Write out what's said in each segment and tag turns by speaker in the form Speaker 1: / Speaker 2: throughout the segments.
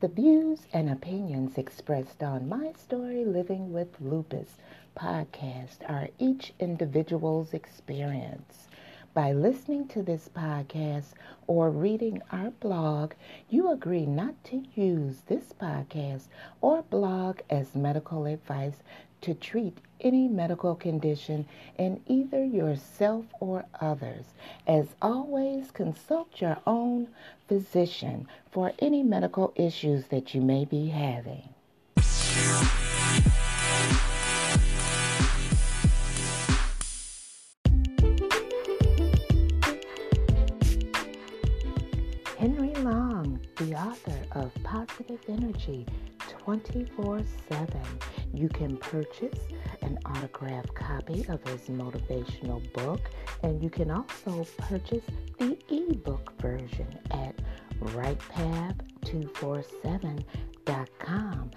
Speaker 1: The views and opinions expressed on My Story Living with Lupus podcast are each individual's experience. By listening to this podcast or reading our blog, you agree not to use this podcast or blog as medical advice to treat any medical condition in either yourself or others. As always, consult your own physician for any medical issues that you may be having. Henry Long, the author of Positive Energy 24 7. You can purchase an autographed copy of his motivational book, and you can also purchase the ebook version at writepath247.com.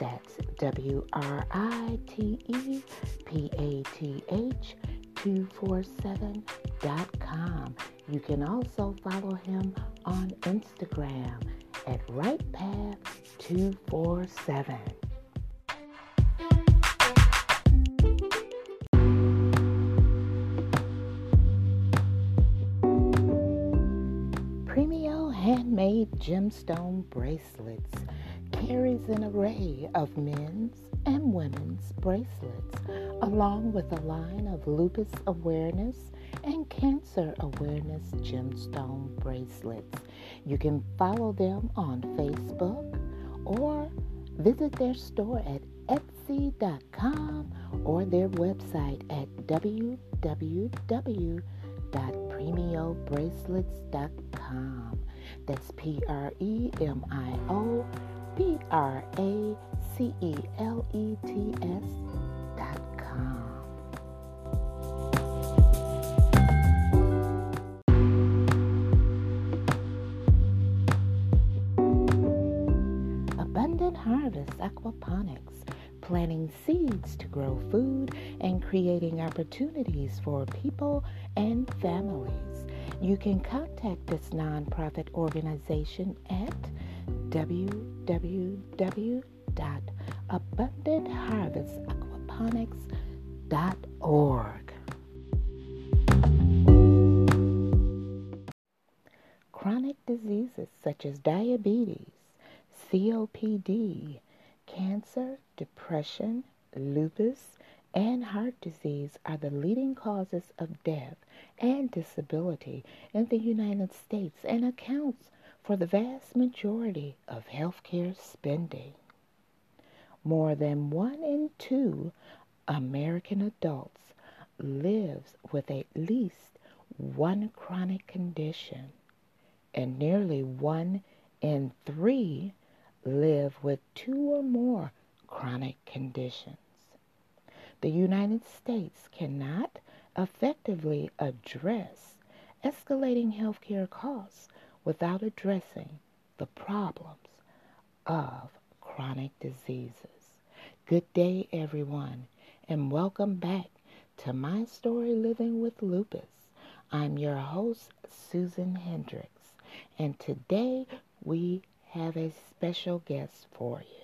Speaker 1: That's W R I T E P A T H 247.com. You can also follow him on Instagram at Right Path 247. Premio handmade gemstone bracelets carries an array of men's and women's bracelets, along with a line of lupus awareness and cancer awareness gemstone bracelets. You can follow them on Facebook or visit their store at etsy.com or their website at www.premiobracelets.com. That's P R E M I O B R A C E L E T S planting seeds to grow food and creating opportunities for people and families. You can contact this nonprofit organization at www.abundantharvestaquaponics.org. Chronic diseases such as diabetes, COPD, cancer, depression, lupus, and heart disease are the leading causes of death and disability in the United States and accounts for the vast majority of healthcare spending. More than one in two American adults lives with at least one chronic condition, and nearly one in three live with two or more chronic conditions. The United States cannot effectively address escalating healthcare costs without addressing the problems of chronic diseases. Good day, everyone, and welcome back to My Story Living with Lupus. I'm your host, Susan Hendrix, and today we have a special guest for you.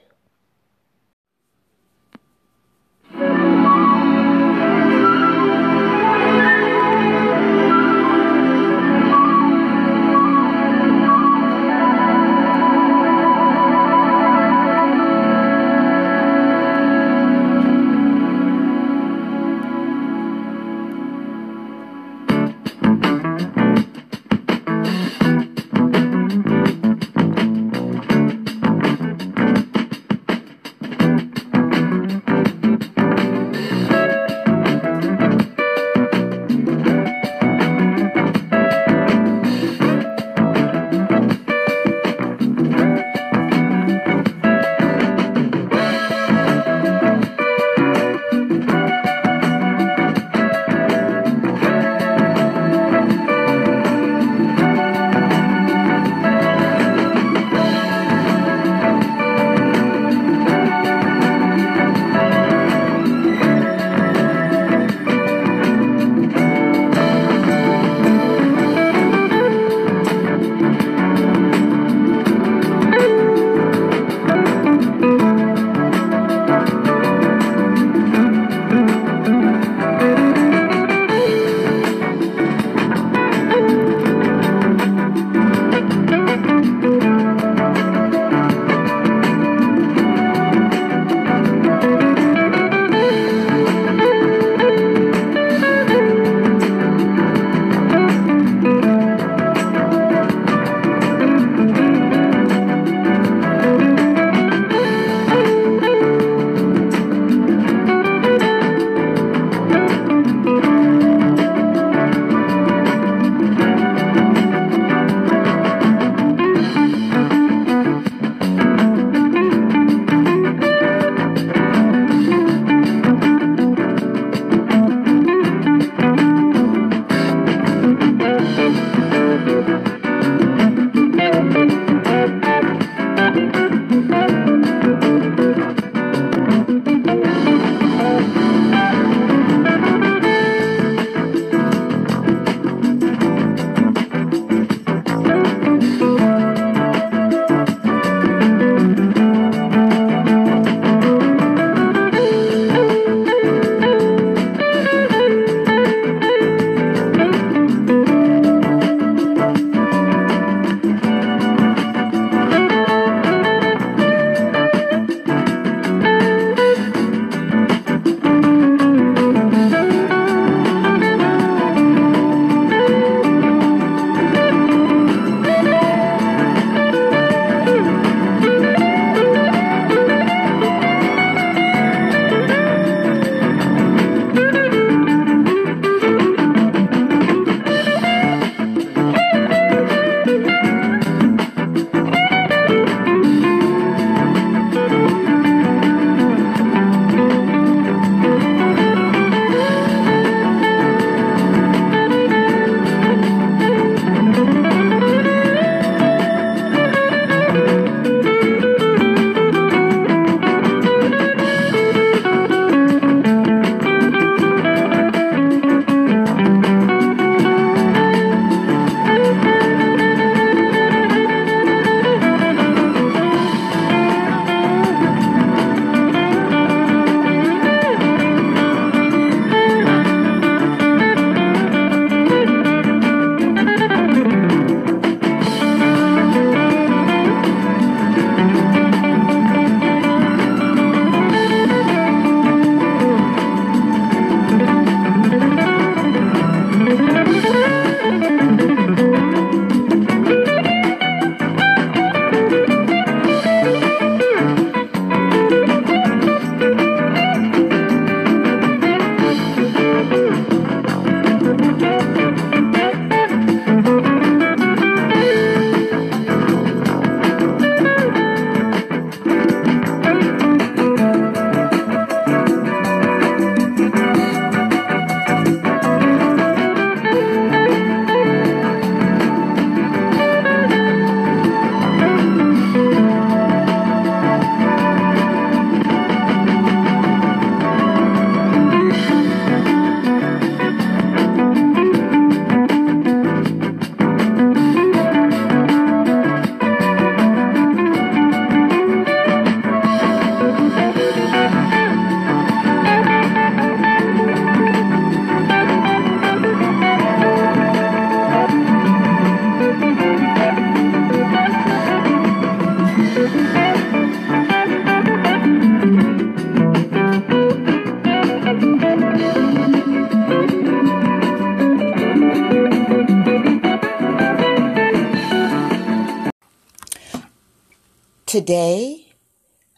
Speaker 1: Today,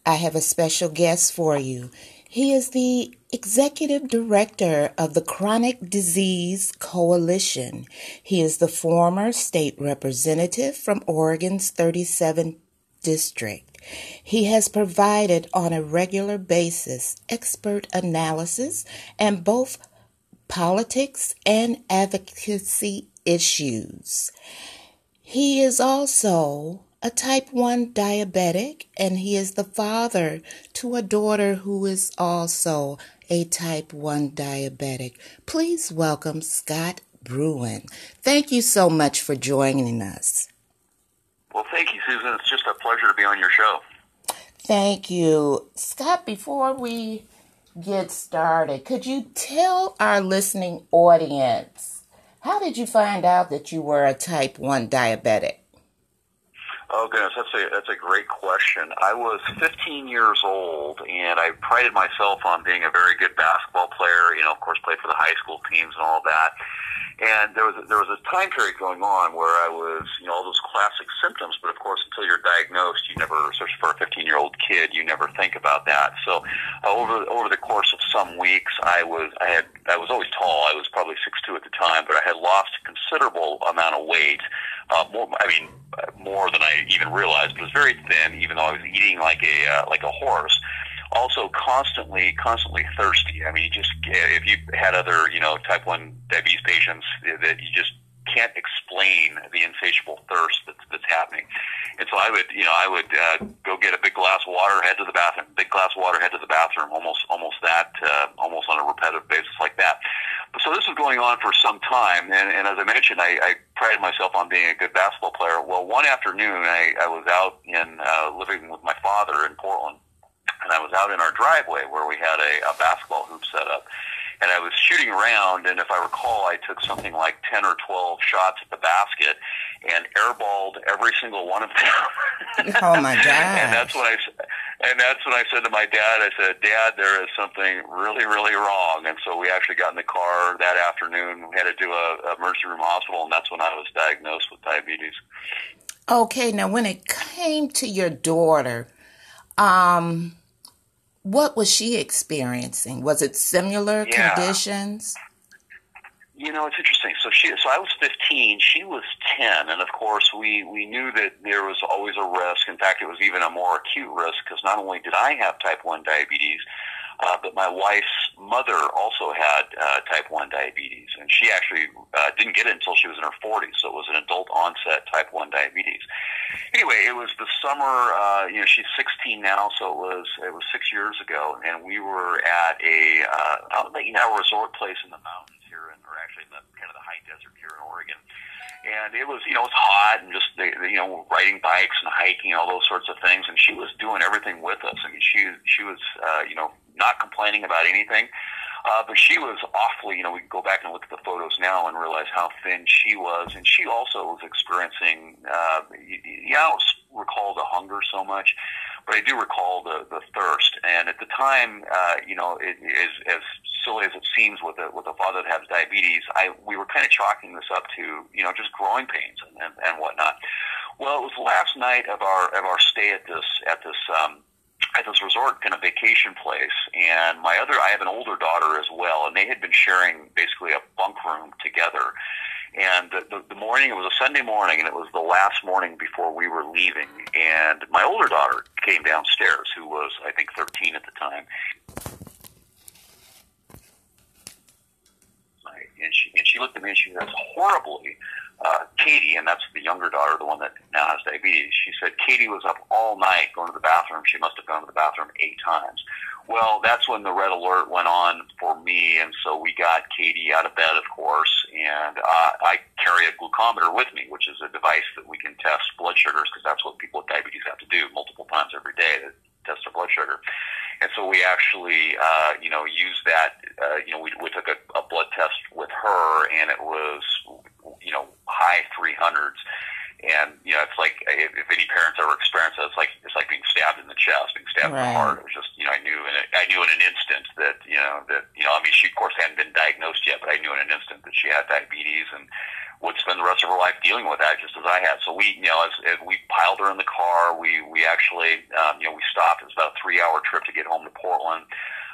Speaker 1: I have a special guest for you. He is the executive director of the Chronic Disease Coalition. He is the former state representative from Oregon's 37th district. He has provided on a regular basis expert analysis and both politics and advocacy issues. He is also a type 1 diabetic, and he is the father to a daughter who is also a type 1 diabetic. Please welcome Scott Bruun. Thank you so much for joining us.
Speaker 2: Well, thank you, Susan. It's just a pleasure to be on your show.
Speaker 1: Thank you. Scott, before we get started, could you tell our listening audience how did you find out that you were a type 1 diabetic?
Speaker 2: Oh goodness, that's a that's a great question. I was 15 years old, and I prided myself on being a very good basketball player. You know, of course, played for the high school teams and all that. And there was there was a time period going on where I was, you know, all those classic symptoms. But of course, until you're diagnosed, you never, especially for a 15 year old kid, you never think about that. So uh, over over the course of some weeks, I was I had I was always tall. I was probably six two at the time, but I had lost a considerable amount of weight. Uh, more, I mean, more than I even realized. But it was very thin, even though I was eating like a uh, like a horse also constantly, constantly thirsty. I mean, you just if you had other, you know, type one diabetes patients that you just can't explain the insatiable thirst that's, that's happening. And so I would, you know, I would uh, go get a big glass of water, head to the bathroom, big glass of water, head to the bathroom, almost, almost that, uh, almost on a repetitive basis like that. So this was going on for some time, and, and as I mentioned, I, I prided myself on being a good basketball player. Well, one afternoon, I, I was out in uh, living with my father in Portland and I was out in our driveway where we had a, a basketball hoop set up. And I was shooting around, and if I recall, I took something like 10 or 12 shots at the basket and airballed every single one of them.
Speaker 1: oh, my God.
Speaker 2: and that's when I and that's when I said to my dad, I said, Dad, there is something really, really wrong. And so we actually got in the car that afternoon. We had to do a, a emergency room hospital, and that's when I was diagnosed with diabetes.
Speaker 1: Okay, now when it came to your daughter, um, what was she experiencing? Was it similar yeah. conditions?
Speaker 2: You know, it's interesting. So she, so I was 15. She was 10, and of course, we we knew that there was always a risk. In fact, it was even a more acute risk because not only did I have type 1 diabetes, uh, but my wife's mother also had uh, type 1 diabetes, and she actually uh, didn't get it until she was in her 40s, so it was an adult onset type 1 diabetes. Anyway, it was the summer, uh, you know, she's 16 now, so it was it was six years ago, and we were at a uh, out you know, resort place in the mountains here, in, or actually in the kind of the high desert here in Oregon. And it was you know it's hot and just you know riding bikes and hiking and all those sorts of things. And she was doing everything with us. I mean she she was uh you know not complaining about anything. uh, but she was awfully, you know, we go back and look at the photos now and realize how thin she was. And she also was experiencing, uh, you, you know, recall the hunger so much, but I do recall the, the thirst. And at the time, uh, you know, it is as silly as it seems with a, with a father that has diabetes, I, we were kind of chalking this up to, you know, just growing pains and, and, and whatnot. Well, it was last night of our, of our stay at this, at this, um, at this resort kind of vacation place and my other I have an older daughter as well and they had been sharing basically a bunk room together and the, the, the morning, it was a Sunday morning, and it was the last morning before we were leaving. And my older daughter came downstairs, who was, I think, 13 at the time. And she, and she looked at me and she said, horribly, uh, Katie, and that's the younger daughter, the one that now has diabetes, she said Katie was up all night going to the bathroom. She must have gone to the bathroom eight times. Well, that's when the red alert went on for me, and so we got Katie out of bed, of course, and uh, I carry a glucometer with me, which is a device that we can test blood sugars because that's what people with diabetes have to do multiple times every day to test their blood sugar. And so we actually, uh, you know, used that. Uh, you know, we, we took a, a blood test with her, and it was, you know, high 300s and you know, it's like if, if any parents ever experience it, it's like it's like being stabbed in the chest, being stabbed right. in the heart. It was just you know, I knew in a, I knew in an instant that you know that you know, I mean, she of course hadn't been diagnosed yet, but I knew in an instant that she had diabetes and would spend the rest of her life dealing with that, just as I had. So we, you know, as, as we piled her in the car. We we actually um, you know we stopped. It was about a three hour trip to get home to Portland.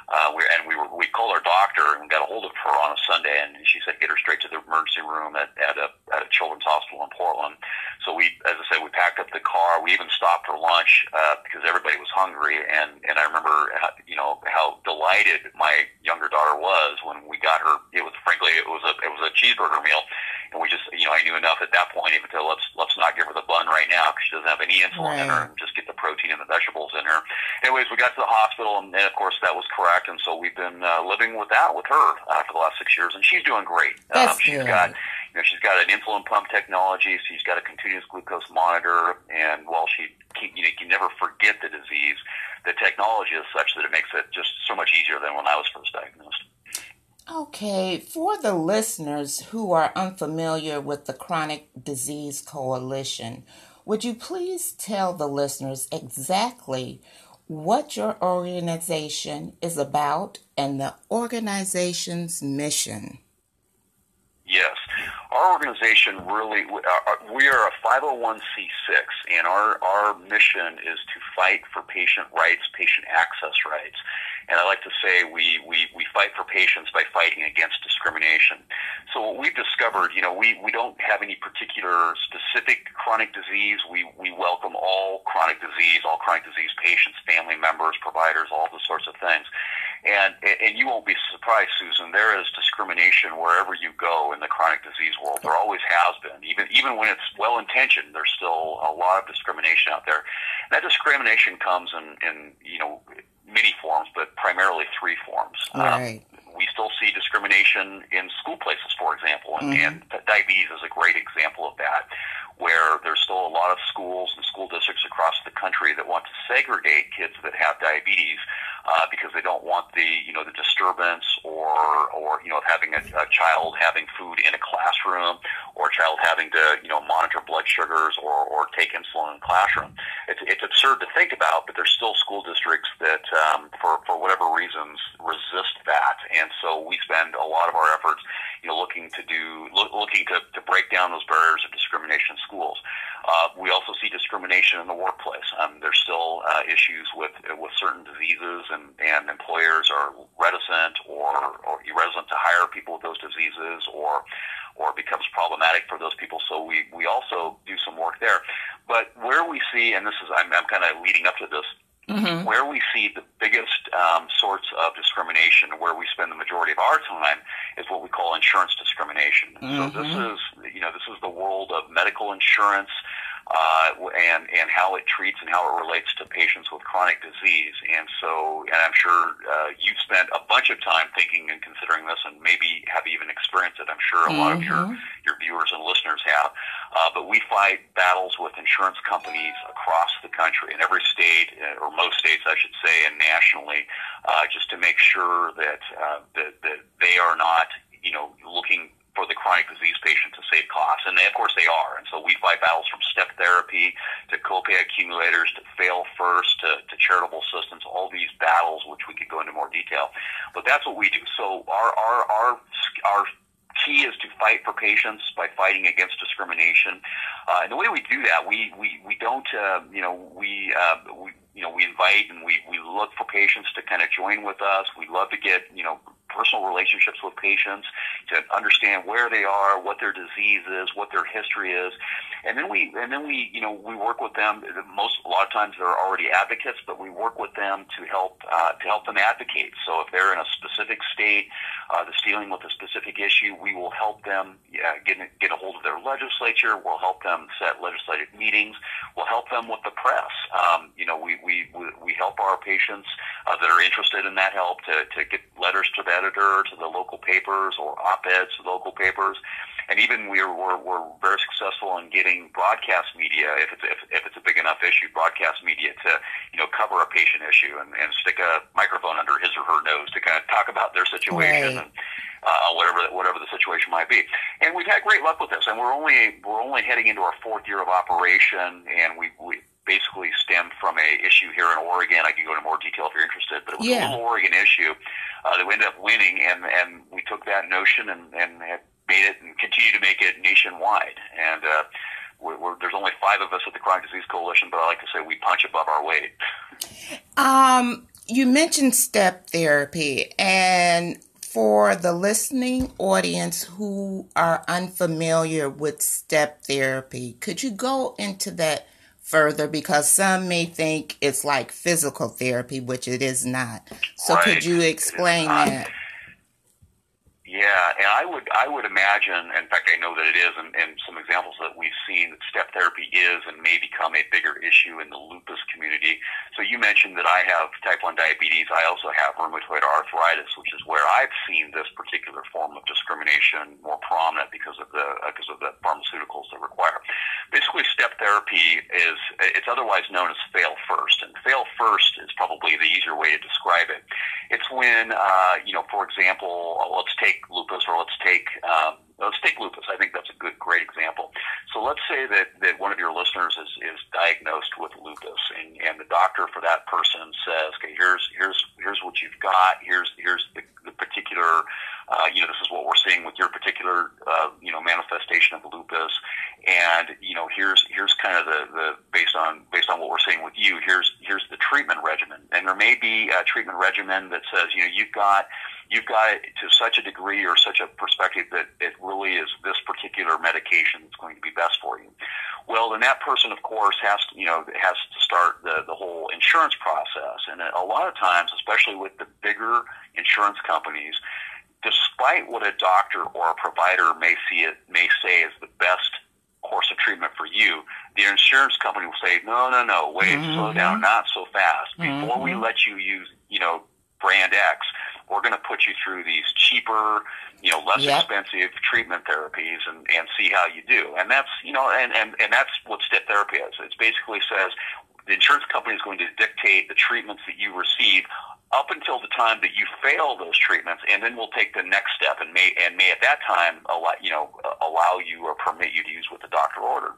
Speaker 2: Uh, we, and we were, we called our doctor and got a hold of her on a Sunday, and she said get her straight to the emergency room at, at a at a children's hospital in Portland. So we, as I said, we packed up the car. We even stopped for lunch uh, because everybody was hungry, and and I remember how, you know how delighted my younger daughter was when we got her. It was frankly it was a it was a cheeseburger meal, and we just you know I knew enough at that point even to let's let's not give her the bun right now because she doesn't have any insulin right. in her, and just get the protein and the vegetables in her. Anyways, we got to the hospital, and, and of course that was correct and so we've been uh, living with that with her uh, for the last six years, and she's doing great.
Speaker 1: That's um,
Speaker 2: she's
Speaker 1: good.
Speaker 2: got you know she's got an insulin pump technology. She's got a continuous glucose monitor, and while she keep, you know you can never forget the disease, the technology is such that it makes it just so much easier than when I was first diagnosed.
Speaker 1: Okay, for the listeners who are unfamiliar with the Chronic Disease Coalition, would you please tell the listeners exactly what your organization is about and the organization's mission.
Speaker 2: Yes. Our organization really, we are uh, a 501c6, and our, our mission is to fight for patient rights, patient access rights. And I like to say we, we, we fight for patients by fighting against discrimination. So what we've discovered, you know, we, we don't have any particular specific chronic disease. We, we welcome all chronic disease, all chronic disease patients, family members, providers, all those sorts of things. And, and you won't be surprised, Susan, there is discrimination wherever you go in the chronic disease world. There always has been. Even, even when it's well intentioned, there's still a lot of discrimination out there. And that discrimination comes in, in you know, many forms, but primarily three forms.
Speaker 1: Um, right.
Speaker 2: We still see discrimination in school places, for example, and,
Speaker 1: mm-hmm.
Speaker 2: and diabetes is a great example of that, where there's still a lot of schools and school districts across the country that want to segregate kids that have diabetes uh, because they don't want the you know the disturbance or or you know of having a, a child having food in a classroom or a child having to you know monitor blood sugars or or take insulin in the classroom. It's it's absurd to think about, but there's still school districts that um, for for whatever reasons resist that, and so we spend a lot of our efforts you know looking to do look, looking to to break down those barriers of discrimination in schools. Uh, we also see discrimination in the workplace. Um, there's still uh, issues with with certain diseases, and, and employers are reticent or, or irresolute to hire people with those diseases, or or becomes problematic for those people. So we we also do some work there. But where we see, and this is I'm, I'm kind of leading up to this.
Speaker 1: Mm-hmm.
Speaker 2: Where we see the biggest um, sorts of discrimination, where we spend the majority of our time, is what we call insurance discrimination.
Speaker 1: Mm-hmm.
Speaker 2: So this is, you know, this is the world of medical insurance uh, and and how it treats and how it relates to patients with chronic disease. And so, and I'm sure uh, you've spent a bunch of time thinking and considering this, and maybe even experienced it. I'm sure a
Speaker 1: mm-hmm.
Speaker 2: lot of your mm-hmm. your viewers and listeners have. Uh, but we fight battles with insurance companies across the country, in every state, uh, or most states, I should say, and nationally, uh, just to make sure that uh, that, that they are not, you know, looking for the chronic disease patient to save costs. And they, of course they are. And so we fight battles from step therapy to copay accumulators to fail first to, to charitable assistance, all these battles, which we could go into more detail. But that's what we do. So our, our, our, our key is to fight for patients by fighting against discrimination. Uh, and the way we do that, we, we, we don't, uh, you know, we, uh, we, you know, we invite and we, we look for patients to kind of join with us. We love to get, you know, personal relationships with patients to understand where they are, what their disease is, what their history is, and then we and then we you know we work with them. Most a lot of times they're already advocates, but we work with them to help uh, to help them advocate. So if they're in a specific state uh, that's dealing with a specific issue, we will help them yeah, get get a hold of their legislature. We'll help them set legislative meetings. We'll help them with the press. Um, you know, we we we help our patients uh, that are interested in that help to to get letters to the editor, to the local papers, or op-eds to local papers and even we're, we're, we're very successful in getting broadcast media, if it's, if, if it's a big enough issue, broadcast media to, you know, cover a patient issue and, and stick a microphone under his or her nose to kind of talk about their situation
Speaker 1: right.
Speaker 2: and, uh, whatever, whatever the situation might be. And we've had great luck with this, and we're only, we're only heading into our fourth year of operation, and we, we, basically stemmed from a issue here in Oregon. I can go into more detail if you're interested, but it was
Speaker 1: yeah.
Speaker 2: a little Oregon issue uh, that we ended up winning, and and we took that notion and and made it and continue to make it nationwide. And uh, we're, we're, there's only five of us at the Chronic Disease Coalition, but I like to say we punch above our weight.
Speaker 3: Um, you mentioned step therapy, and for the listening audience who are unfamiliar with step therapy, could you go into that further? Because some may think it's like physical therapy, which it is not. So,
Speaker 2: right.
Speaker 3: could you explain that?
Speaker 2: Yeah, and I would I would imagine, in fact, I know that it is, and, and some examples that we've seen that step therapy is and may become a bigger issue in the lupus community. So you mentioned that I have type one diabetes. I also have rheumatoid arthritis, which is where I've seen this particular form of discrimination more prominent because of the uh, because of the pharmaceuticals that require. Basically, step therapy is it's otherwise known as fail first, and fail first is probably the easier way to describe it. It's when uh, you know, for example, let's take take lupus or let's take um, let's take lupus. I think that's a good, great example. So let's say that, that one of your listeners is, is diagnosed with lupus, and, and the doctor for that person says, "Okay, here's here's here's what you've got. Here's here's the, the particular, uh, you know, this is what we're seeing with your particular, uh, you know, manifestation of lupus, and you know, here's here's kind of the, the based on based on what we're seeing with you. Here's here's the treatment regimen, and there may be a treatment regimen that says, you know, you've got you've got it to such a degree or such a perspective that it really is this particular medication that's going to be best for you. Well, then that person, of course, has to, you know, it has to start the, the whole insurance process. And a lot of times, especially with the bigger insurance companies, despite what a doctor or a provider may see it, may say is the best course of treatment for you, the insurance company will say, no, no, no, wait, mm-hmm. slow down, not so fast. Before mm-hmm. we let you use, you know, brand X, we're going to put you through these cheaper, you know, less yep. expensive treatment therapies and, and see how you do. And that's, you know, and, and, and that's what step therapy is. It basically says the insurance company is going to dictate the treatments that you receive up until the time that you fail those treatments, and then we'll take the next step and may and may at that time allow you know allow you or permit you to use what the doctor ordered.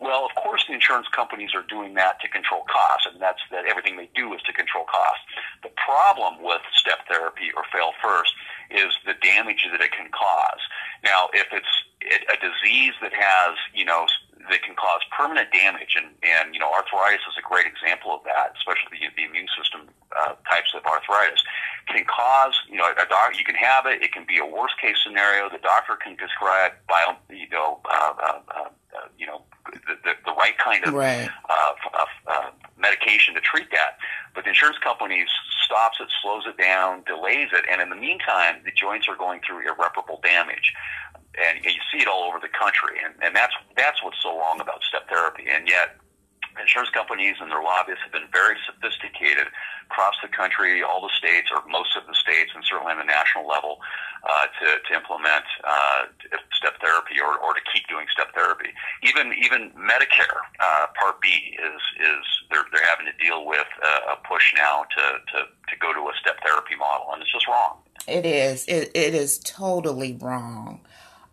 Speaker 2: Well, of course, the insurance companies are doing that to control costs, and that's that everything they do is to control costs. The problem with step therapy or fail first is the damage that it can cause. Now, if it's a disease that has, you know, that can cause permanent damage, and, and you know, arthritis is a great example of that, especially the, the immune system uh, types of arthritis, can cause, you know, a doc, you can have it, it can be a worst case scenario. The doctor can prescribe bio, you know, uh, uh, uh, uh you know, the, the, the right kind of
Speaker 3: right.
Speaker 2: Uh, uh, uh, medication to treat that. But the insurance companies stops it, slows it down, delays it, and in the meantime, the joints are going through irreparable damage. And you see it all over the country, and, and that's that's what's so wrong about step therapy. And yet, insurance companies and their lobbyists have been very sophisticated across the country, all the states, or most of the states, and certainly on the national level, uh, to, to implement uh, step therapy or, or to keep doing step therapy. Even even Medicare uh, Part B is is they're they're having to deal with a, a push now to, to to go to a step therapy model, and it's just wrong.
Speaker 3: It is. It, it is totally wrong.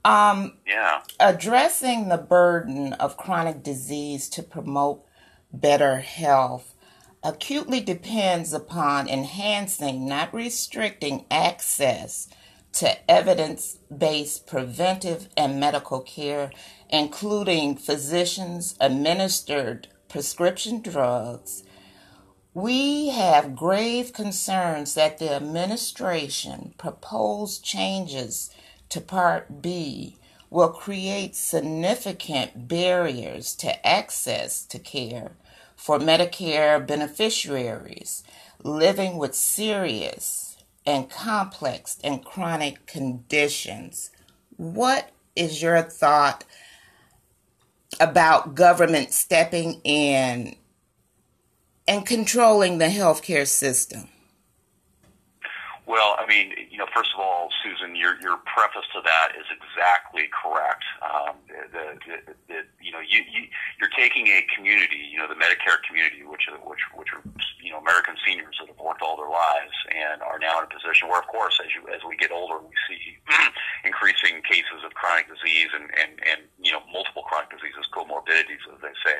Speaker 3: Um,
Speaker 2: yeah.
Speaker 3: Addressing the burden of chronic disease to promote better health acutely depends upon enhancing, not restricting, access to evidence based preventive and medical care, including physicians administered prescription drugs. We have grave concerns that the administration proposed changes to Part B will create significant barriers to access to care for Medicare beneficiaries living with serious and complex and chronic conditions. What is your thought about government stepping in and controlling the healthcare system?
Speaker 2: Well, I mean, you know, first of all, Susan, your your preface to that is exactly correct. Um, the, the, the, you know, you, you you're taking a community, you know, the Medicare community, which are, which which are you know American seniors that have worked all their lives and are now in a position where, of course, as you as we get older, we see increasing cases of chronic disease and and and you know multiple chronic diseases, comorbidities, as they say.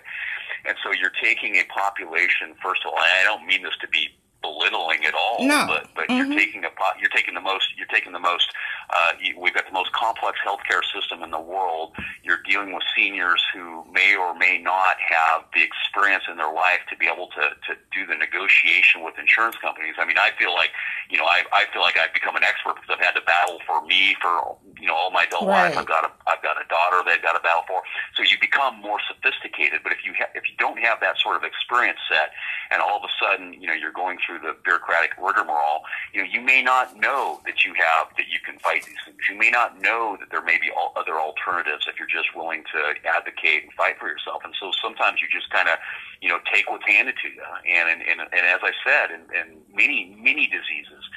Speaker 2: And so you're taking a population. First of all, and I don't mean this to be belittling at all.
Speaker 3: No.
Speaker 2: But but
Speaker 3: mm-hmm.
Speaker 2: you're taking a you're taking the most you're taking the most Uh, we've got the most complex healthcare system in the world. You're dealing with seniors who may or may not have the experience in their life to be able to, to do the negotiation with insurance companies. I mean, I feel like, you know, I, I feel like I've become an expert because I've had to battle for me for, you know, all my adult
Speaker 3: right.
Speaker 2: life. I've got a, I've got a daughter that I've got to battle for. So you become more sophisticated. But if you ha- if you don't have that sort of experience set, and all of a sudden, you know, you're going through the bureaucratic rigmarole, you know, you may not know that you have that you can fight these things. You may not know that there may be all other alternatives if you're just willing to advocate and fight for yourself. And so sometimes you just kind of, you know, take what's handed to you. And and, and, and as I said, in, in many many diseases,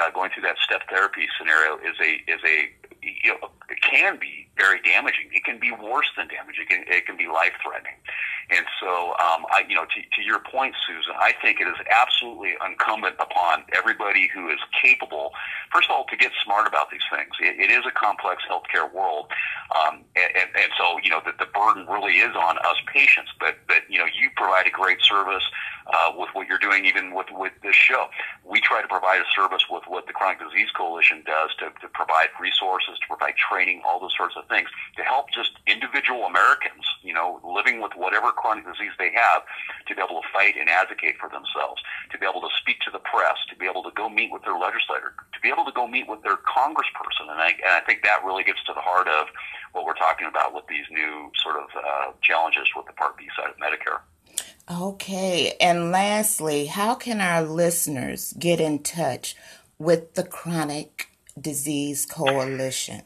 Speaker 2: uh, going through that step therapy scenario is a is a you know it can be very damaging. It can be worse than damaging. It can, it can be life threatening. And so, um, I, you know, to, to your point, Susan, I think it is absolutely incumbent upon everybody who is capable, first of all, to get smart about these things. It, it is a complex healthcare world, um, and, and, and so you know that the burden really is on us patients. But but you know, you provide a great service uh, with what you're doing, even with with this show. We try to provide a service with what the Chronic Disease Coalition does to, to provide resources, to provide training, all those sorts of things to help just individual Americans, you know, living with whatever chronic disease they have to be able to fight and advocate for themselves, to be able to speak to the press, to be able to go meet with their legislator, to be able to go meet with their congressperson. And I, and I think that really gets to the heart of what we're talking about with these new sort of uh, challenges with the Part B side of Medicare.
Speaker 3: Okay. And lastly, how can our listeners get in touch with the Chronic Disease Coalition?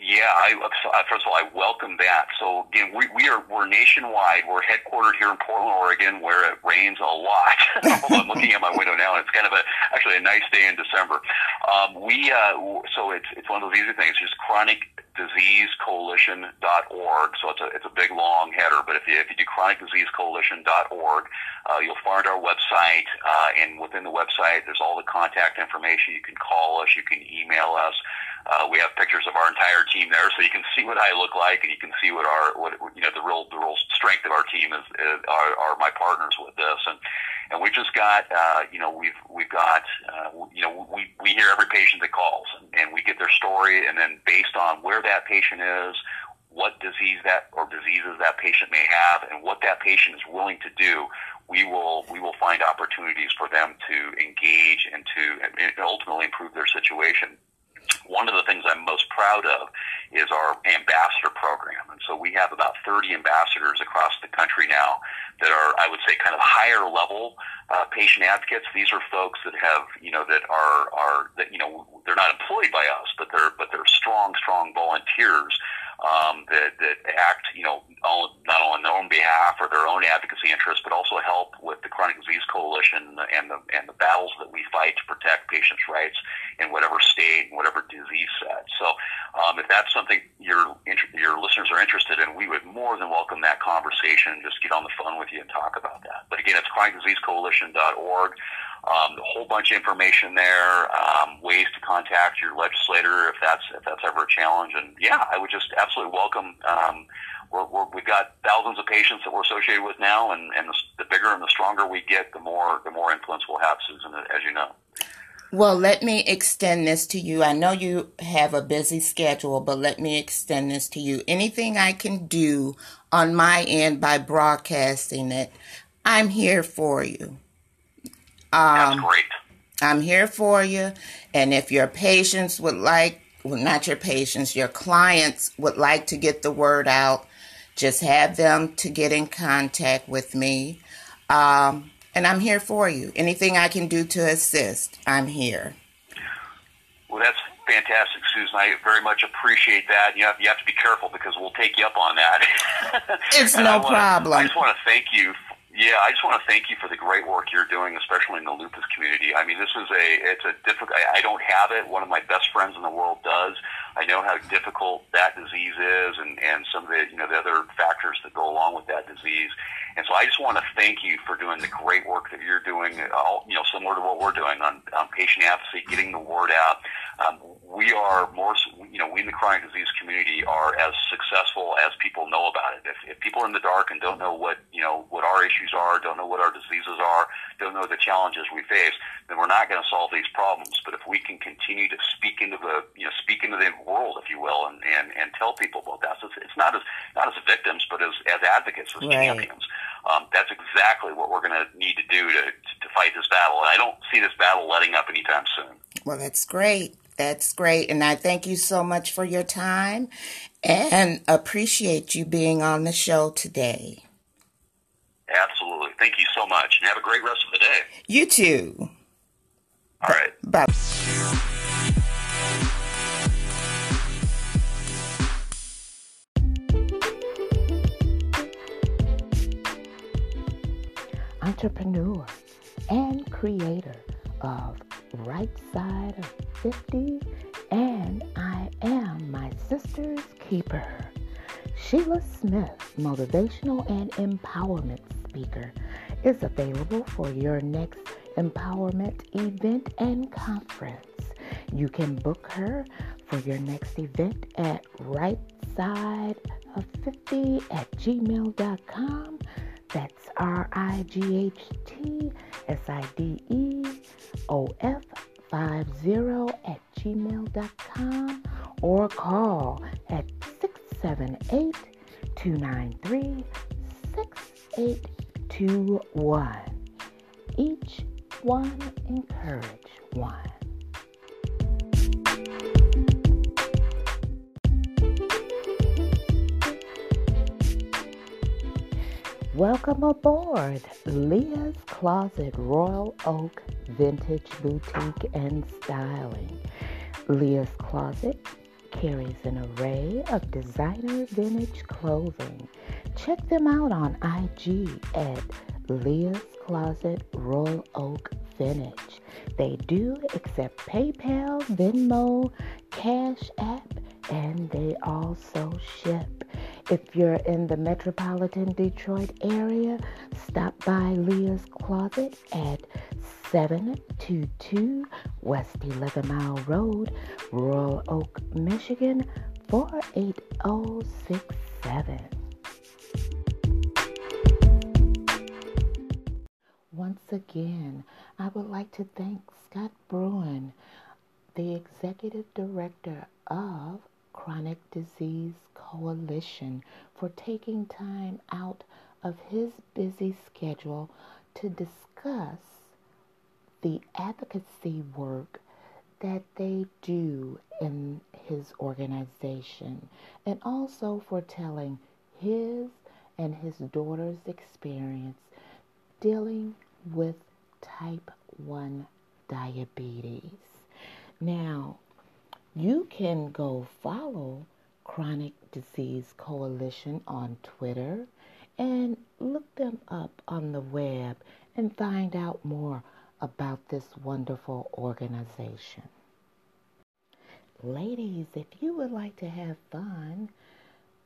Speaker 2: Yeah, I, uh, first of all, I welcome that. So again, we, we are we're nationwide. We're headquartered here in Portland, Oregon, where it rains a lot. I'm looking at my window now, and it's kind of a actually a nice day in December. Um, we uh, so it's it's one of those easy things. Just chronicdiseasecoalition.org. So it's a it's a big long header, but if you if you do chronicdiseasecoalition.org, uh, you'll find our website, uh, and within the website, there's all the contact information. You can call us, you can email us. Uh, we have pictures of our entire team there, so you can see what I look like, and you can see what our what you know the real the real strength of our team is, is are, are my partners with this, and and we just got uh, you know we've we've got uh, you know we we hear every patient that calls, and, we get their story, and then based on where that patient is, what disease that or diseases that patient may have, and what that patient is willing to do, we will we will find opportunities for them to engage and to and ultimately improve their situation one of the things I'm most proud of is our ambassador program. And so we have about 30 ambassadors across the country now that are, I would say, kind of higher level uh, patient advocates. These are folks that have, you know, that are, are, that, you know, they're not employed by us, but they're, but they're strong, strong volunteers um, that, that act, you know, not only on their own behalf or their own advocacy interests, but also help with the Chronic Disease Coalition and the and the battles that we fight to protect patients' rights in whatever state and whatever disease set. So, um, if that's something your your listeners are interested in, we would more than welcome that conversation. Just get on the phone with you and talk about that. But again, it's chronicdiseasecoalition.org. Um, a whole bunch of information there, um, ways to contact your legislator if that's if that's ever a challenge. And yeah, I would just absolutely welcome. Um, we're, we're, we've got thousands of patients that we're associated with now, and, and the, the bigger and the stronger we get, the more the more influence we'll have, Susan, as you know.
Speaker 3: Well, let me extend this to you. I know you have a busy schedule, but let me extend this to you. Anything I can do on my end by broadcasting it, I'm here for you.
Speaker 2: Um, That's great.
Speaker 3: I'm here for you. And if your patients would like, well, not your patients, your clients would like to get the word out, just have them to get in contact with me. Um, and I'm here for you. Anything I can do to assist, I'm here.
Speaker 2: Well, that's fantastic, Susan. I very much appreciate that. You have, you have to be careful because we'll take you up on that.
Speaker 3: it's no
Speaker 2: I
Speaker 3: problem.
Speaker 2: I just want to thank you yeah, I just want to thank you for the great work you're doing, especially in the lupus community. I mean, this is a it's a difficult. I, I don't have it. One of my best friends in the world does. I know how difficult that disease is, and and some of the you know the other factors that go along with that disease. And so I just want to thank you for doing the great work that you're doing. All you know, similar to what we're doing on, on patient advocacy, getting the word out. Um, we are more you know, we in the chronic disease community are as successful as people know about it. If, if people are in the dark and don't know what, you know, what our issues are, don't know what our diseases are, don't know the challenges we face, then we're not going to solve these problems. But if we can continue to speak into the, you know, speak into the world, if you will, and, and, and tell people about that, so it's, it's not as, not as victims, but as, as advocates, as right. champions. Um, that's exactly what we're going to need to do to, to fight this battle. And I don't see this battle letting up anytime soon.
Speaker 3: Well, that's great. That's great. And I thank you so much for your time and appreciate you being on the show today.
Speaker 2: Absolutely. Thank you so much. And have a great rest of the day.
Speaker 3: You too.
Speaker 2: All right.
Speaker 3: Bye.
Speaker 1: Entrepreneur and creator of Right Side of 50 and I am my sister's keeper. Sheila Smith, motivational and empowerment speaker, is available for your next empowerment event and conference. You can book her for your next event at right side of 50 at gmail.com. That's R I G H T S I D E O F 50 at gmail.com or call at 678 293 6821. Each one encourage one. Welcome aboard Leah's Closet Royal Oak Vintage Boutique and Styling. Leah's Closet carries an array of designer vintage clothing. Check them out on IG at Leah's Closet Royal Oak Vintage. They do accept PayPal, Venmo, Cash App, and they also ship. If you're in the metropolitan Detroit area, stop by Leah's Closet at 722 West 11 Mile Road, Royal Oak, Michigan 48067. Once again, I would like to thank Scott Bruun, the Executive Director of Chronic Disease Coalition for taking time out of his busy schedule to discuss the advocacy work that they do in his organization and also for telling his and his daughter's experience dealing with type 1 diabetes. Now, you can go follow Chronic Disease Coalition on Twitter and look them up on the web and find out more about this wonderful organization. Ladies, if you would like to have fun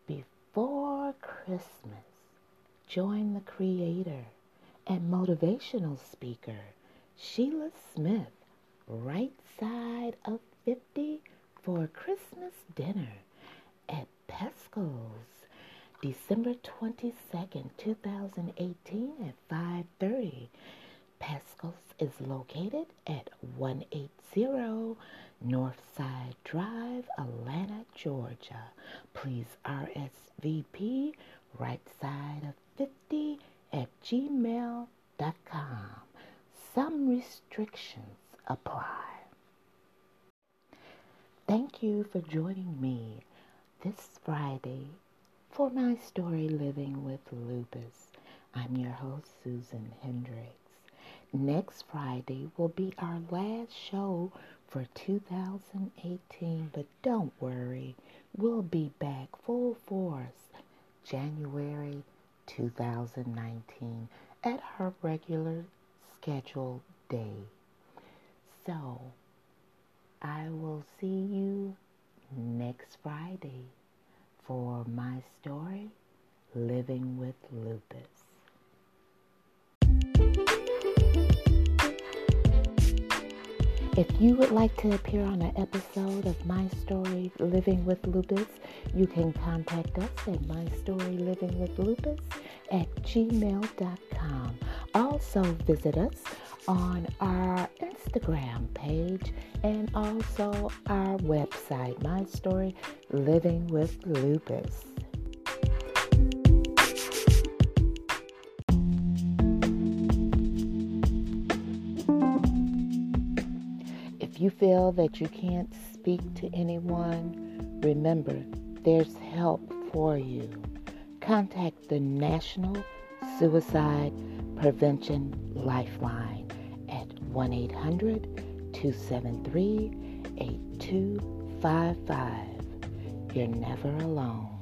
Speaker 1: before Christmas, join the creator and motivational speaker, Sheila Smith, right side of 50 for Christmas dinner at Pescos, December 22nd, 2018 at 5:30. Pescos is located at 180 Northside Drive, Atlanta, Georgia. Please RSVP right side of 50 at gmail.com. Some restrictions apply. Thank you for joining me this Friday for my story Living with Lupus. I'm your host, Susan Hendrix. Next Friday will be our last show for 2018, but don't worry, we'll be back full force January 2019 at her regular scheduled day. So, I will see you next Friday for my story, Living with Lupus. If you would like to appear on an episode of My Story Living with Lupus, you can contact us at mystorylivingwithlupus at gmail.com. Also visit us on our Instagram page and also our website, My Story Living with Lupus. Feel that you can't speak to anyone, remember there's help for you. Contact the National Suicide Prevention Lifeline at 1 800 273 8255. You're never alone.